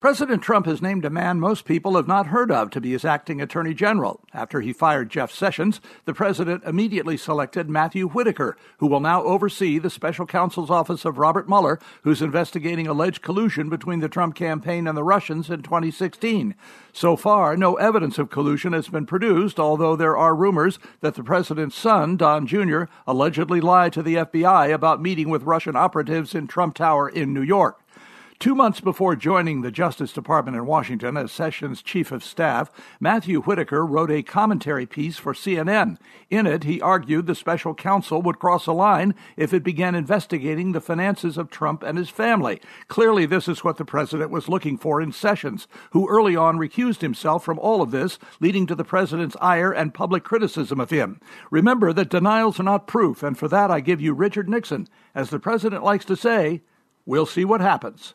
President Trump has named a man most people have not heard of to be his acting attorney general. After he fired Jeff Sessions, the president immediately selected Matthew Whitaker, who will now oversee the special counsel's office of Robert Mueller, who's investigating alleged collusion between the Trump campaign and the Russians in 2016. So far, no evidence of collusion has been produced, although there are rumors that the president's son, Don Jr., allegedly lied to the FBI about meeting with Russian operatives in Trump Tower in New York. Two months before joining the Justice Department in Washington as Sessions' chief of staff, Matthew Whitaker wrote a commentary piece for CNN. In it, he argued the special counsel would cross a line if it began investigating the finances of Trump and his family. Clearly, this is what the president was looking for in Sessions, who early on recused himself from all of this, leading to the president's ire and public criticism of him. Remember that denials are not proof, and for that I give you Richard Nixon. As the president likes to say, we'll see what happens.